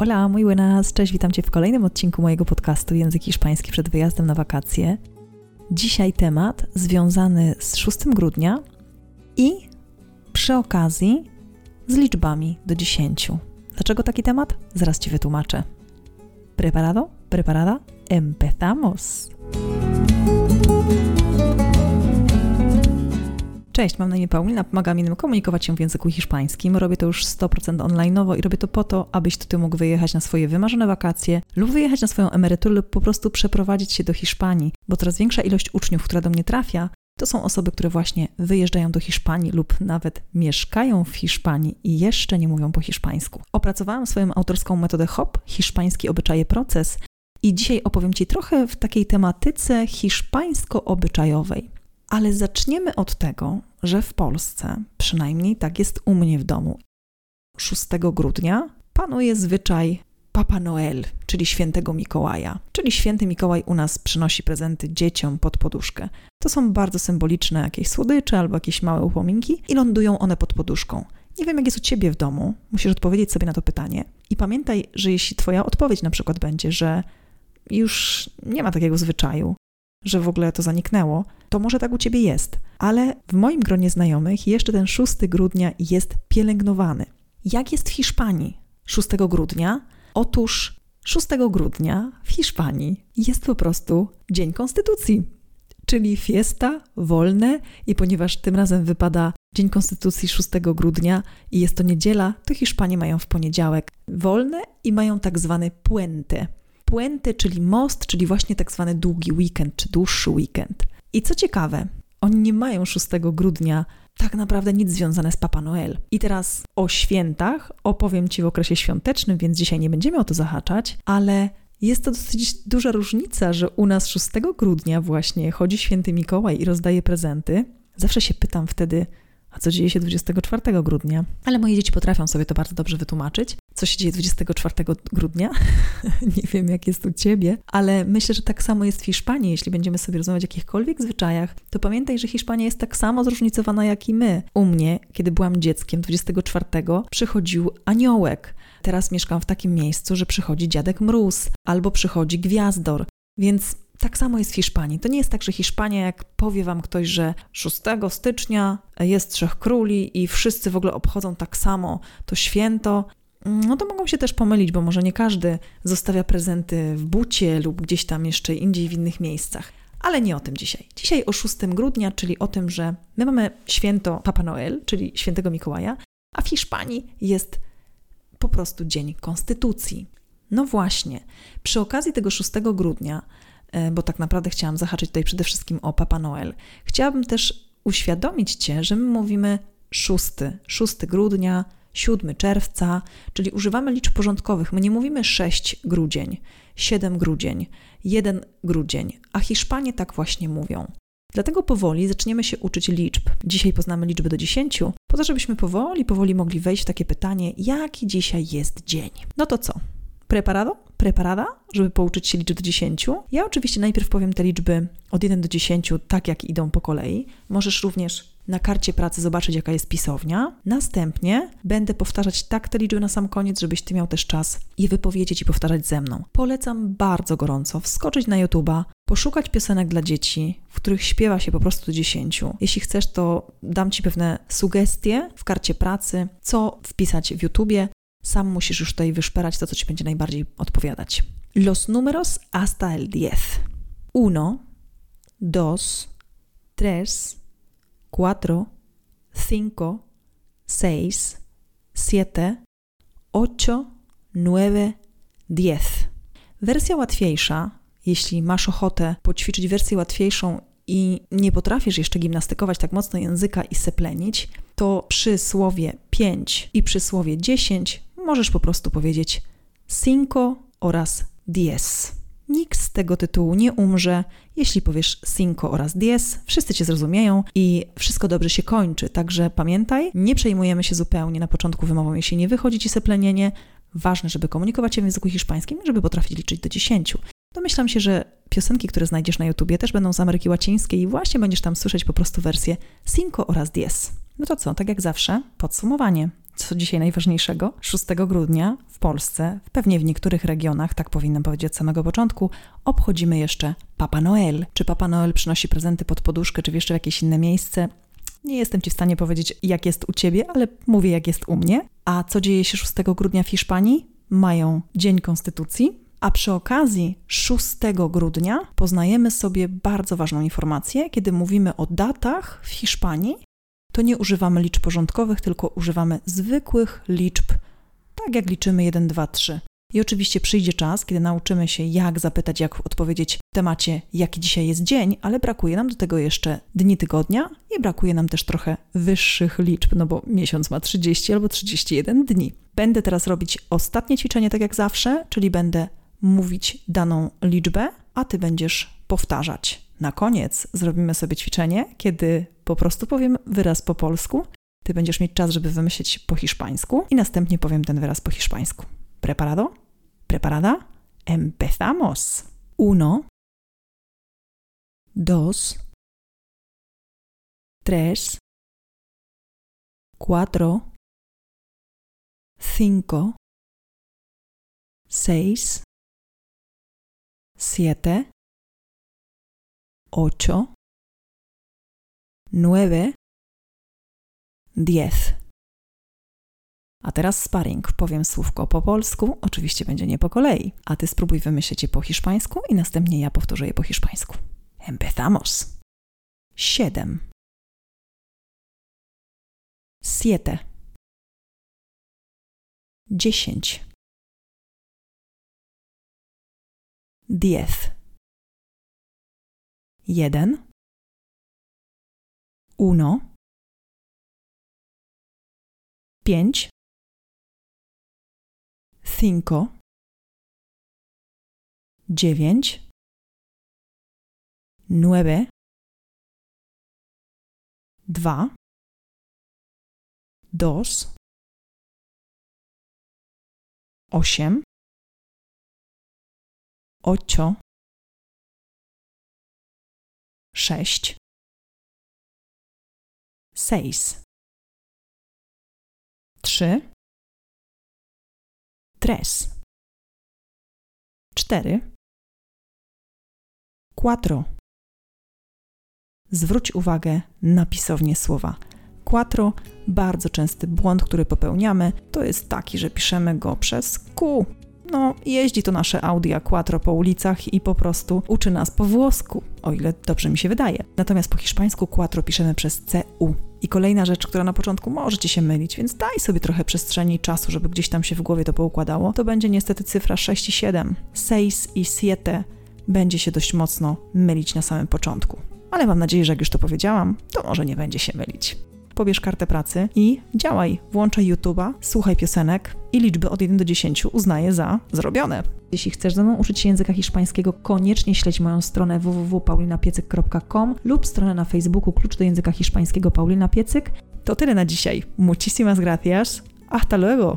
Hola, muy buenas, cześć, witam Cię w kolejnym odcinku mojego podcastu Język Hiszpański przed wyjazdem na wakacje. Dzisiaj temat związany z 6 grudnia i przy okazji z liczbami do 10. Dlaczego taki temat? Zaraz Ci wytłumaczę. Preparado? Preparada? Empezamos! Cześć, mam na imię Paulina, pomagam innym komunikować się w języku hiszpańskim. Robię to już 100% online'owo i robię to po to, abyś ty mógł wyjechać na swoje wymarzone wakacje lub wyjechać na swoją emeryturę lub po prostu przeprowadzić się do Hiszpanii, bo coraz większa ilość uczniów, która do mnie trafia, to są osoby, które właśnie wyjeżdżają do Hiszpanii lub nawet mieszkają w Hiszpanii i jeszcze nie mówią po hiszpańsku. Opracowałam swoją autorską metodę HOP, hiszpański obyczaje proces, i dzisiaj opowiem Ci trochę w takiej tematyce hiszpańsko-obyczajowej. Ale zaczniemy od tego, że w Polsce, przynajmniej tak jest u mnie w domu, 6 grudnia panuje zwyczaj Papa Noel, czyli świętego Mikołaja. Czyli święty Mikołaj u nas przynosi prezenty dzieciom pod poduszkę. To są bardzo symboliczne jakieś słodycze albo jakieś małe upominki i lądują one pod poduszką. Nie wiem, jak jest u ciebie w domu, musisz odpowiedzieć sobie na to pytanie. I pamiętaj, że jeśli twoja odpowiedź na przykład będzie, że już nie ma takiego zwyczaju, że w ogóle to zaniknęło, to może tak u ciebie jest, ale w moim gronie znajomych jeszcze ten 6 grudnia jest pielęgnowany. Jak jest w Hiszpanii 6 grudnia? Otóż 6 grudnia w Hiszpanii jest po prostu Dzień Konstytucji, czyli fiesta, wolne i ponieważ tym razem wypada Dzień Konstytucji 6 grudnia i jest to niedziela, to Hiszpanie mają w poniedziałek wolne i mają tak zwane puente. Puente, czyli most, czyli właśnie tak zwany długi weekend, czy dłuższy weekend. I co ciekawe, oni nie mają 6 grudnia tak naprawdę nic związane z Papa Noel. I teraz o świętach opowiem Ci w okresie świątecznym, więc dzisiaj nie będziemy o to zahaczać, ale jest to dosyć duża różnica, że u nas 6 grudnia właśnie chodzi święty Mikołaj i rozdaje prezenty. Zawsze się pytam wtedy, a co dzieje się 24 grudnia? Ale moje dzieci potrafią sobie to bardzo dobrze wytłumaczyć. Co się dzieje 24 grudnia? Nie wiem, jak jest u ciebie, ale myślę, że tak samo jest w Hiszpanii. Jeśli będziemy sobie rozmawiać o jakichkolwiek zwyczajach, to pamiętaj, że Hiszpania jest tak samo zróżnicowana jak i my. U mnie, kiedy byłam dzieckiem 24, przychodził aniołek. Teraz mieszkam w takim miejscu, że przychodzi dziadek mróz albo przychodzi gwiazdor. Więc tak samo jest w Hiszpanii. To nie jest tak, że Hiszpania, jak powie wam ktoś, że 6 stycznia jest Trzech Króli i wszyscy w ogóle obchodzą tak samo to święto, no to mogą się też pomylić, bo może nie każdy zostawia prezenty w bucie lub gdzieś tam jeszcze indziej w innych miejscach. Ale nie o tym dzisiaj. Dzisiaj o 6 grudnia, czyli o tym, że my mamy święto Papa Noel, czyli świętego Mikołaja, a w Hiszpanii jest po prostu Dzień Konstytucji. No właśnie, przy okazji tego 6 grudnia bo tak naprawdę chciałam zahaczyć tutaj przede wszystkim o Papa Noel. Chciałabym też uświadomić Cię, że my mówimy 6, 6 grudnia, 7 czerwca, czyli używamy liczb porządkowych. My nie mówimy 6 grudzień, 7 grudzień, 1 grudzień, a Hiszpanie tak właśnie mówią. Dlatego powoli zaczniemy się uczyć liczb. Dzisiaj poznamy liczby do 10, po to, żebyśmy powoli, powoli mogli wejść w takie pytanie, jaki dzisiaj jest dzień. No to co? Preparado? Preparada, żeby pouczyć się liczyć do 10. Ja oczywiście najpierw powiem te liczby od 1 do 10, tak jak idą po kolei. Możesz również na karcie pracy zobaczyć, jaka jest pisownia. Następnie będę powtarzać tak te liczby na sam koniec, żebyś ty miał też czas je wypowiedzieć i powtarzać ze mną. Polecam bardzo gorąco wskoczyć na YouTube'a, poszukać piosenek dla dzieci, w których śpiewa się po prostu 10. Jeśli chcesz, to dam ci pewne sugestie w karcie pracy, co wpisać w YouTubie, sam musisz już tutaj wyszperać to, co ci będzie najbardziej odpowiadać. Los números hasta el diez. Uno, dos, tres, cuatro, cinco, seis, siete, ocho, nueve, diez. Wersja łatwiejsza, jeśli masz ochotę poćwiczyć wersję łatwiejszą i nie potrafisz jeszcze gimnastykować tak mocno języka i seplenić, to przy słowie 5 i przy słowie 10 możesz po prostu powiedzieć cinco oraz diez. Nikt z tego tytułu nie umrze, jeśli powiesz cinco oraz diez, wszyscy cię zrozumieją i wszystko dobrze się kończy. Także pamiętaj, nie przejmujemy się zupełnie na początku wymową, jeśli nie wychodzi ci seplenienie. Ważne, żeby komunikować się w języku hiszpańskim, żeby potrafić liczyć do dziesięciu. Domyślam się, że piosenki, które znajdziesz na YouTubie, też będą z Ameryki Łacińskiej i właśnie będziesz tam słyszeć po prostu wersję cinco oraz diez. No to co, tak jak zawsze, podsumowanie. Co dzisiaj najważniejszego? 6 grudnia w Polsce, pewnie w niektórych regionach, tak powinnam powiedzieć od samego początku, obchodzimy jeszcze Papa Noel. Czy Papa Noel przynosi prezenty pod poduszkę, czy jeszcze w jakieś inne miejsce? Nie jestem Ci w stanie powiedzieć, jak jest u Ciebie, ale mówię, jak jest u mnie. A co dzieje się 6 grudnia w Hiszpanii? Mają Dzień Konstytucji, a przy okazji 6 grudnia poznajemy sobie bardzo ważną informację, kiedy mówimy o datach w Hiszpanii, to nie używamy liczb porządkowych, tylko używamy zwykłych liczb, tak jak liczymy 1, 2, 3. I oczywiście przyjdzie czas, kiedy nauczymy się, jak zapytać, jak odpowiedzieć w temacie, jaki dzisiaj jest dzień, ale brakuje nam do tego jeszcze dni tygodnia i brakuje nam też trochę wyższych liczb, no bo miesiąc ma 30 albo 31 dni. Będę teraz robić ostatnie ćwiczenie, tak jak zawsze, czyli będę mówić daną liczbę, a ty będziesz powtarzać. Na koniec zrobimy sobie ćwiczenie, kiedy po prostu powiem wyraz po polsku, ty będziesz mieć czas, żeby wymyślić po hiszpańsku i następnie powiem ten wyraz po hiszpańsku. ¿Preparado? ¿Preparada? Empezamos. Uno, dos, tres, cuatro, cinco, seis, siete, ocho, nueve, diez. A teraz sparring. Powiem słówko po polsku, oczywiście będzie nie po kolei, a ty spróbuj wymyślić je po hiszpańsku i następnie ja powtórzę je po hiszpańsku. Empezamos. Siedem. Siete. Dziesięć. Diez. Jeden. Uno. Pięć. Cinco. Dziewięć. Nueve. Dwa. Dos. Osiem. Ocho sześć, seis, trzy, tres, cztery, quattro. Zwróć uwagę na pisownię słowa. Quattro, bardzo częsty błąd, który popełniamy, to jest taki, że piszemy go przez Q, no, jeździ to nasze Audi A4 po ulicach i po prostu uczy nas po włosku, o ile dobrze mi się wydaje. Natomiast po hiszpańsku quattro piszemy przez CU. I kolejna rzecz, która na początku może ci się mylić, więc daj sobie trochę przestrzeni i czasu, żeby gdzieś tam się w głowie to poukładało, to będzie niestety cyfra 6 i 7. Seis i siete będzie się dość mocno mylić na samym początku. Ale mam nadzieję, że jak już to powiedziałam, to może nie będzie się mylić pobierz kartę pracy i działaj. Włączaj YouTube'a, słuchaj piosenek i liczby od 1 do 10 uznaję za zrobione. Jeśli chcesz ze mną uczyć się języka hiszpańskiego, koniecznie śledź moją stronę www.paulinapiecyk.com lub stronę na Facebooku Klucz do języka hiszpańskiego Paulina Piecyk. To tyle na dzisiaj. Muchísimas gracias. Hasta luego.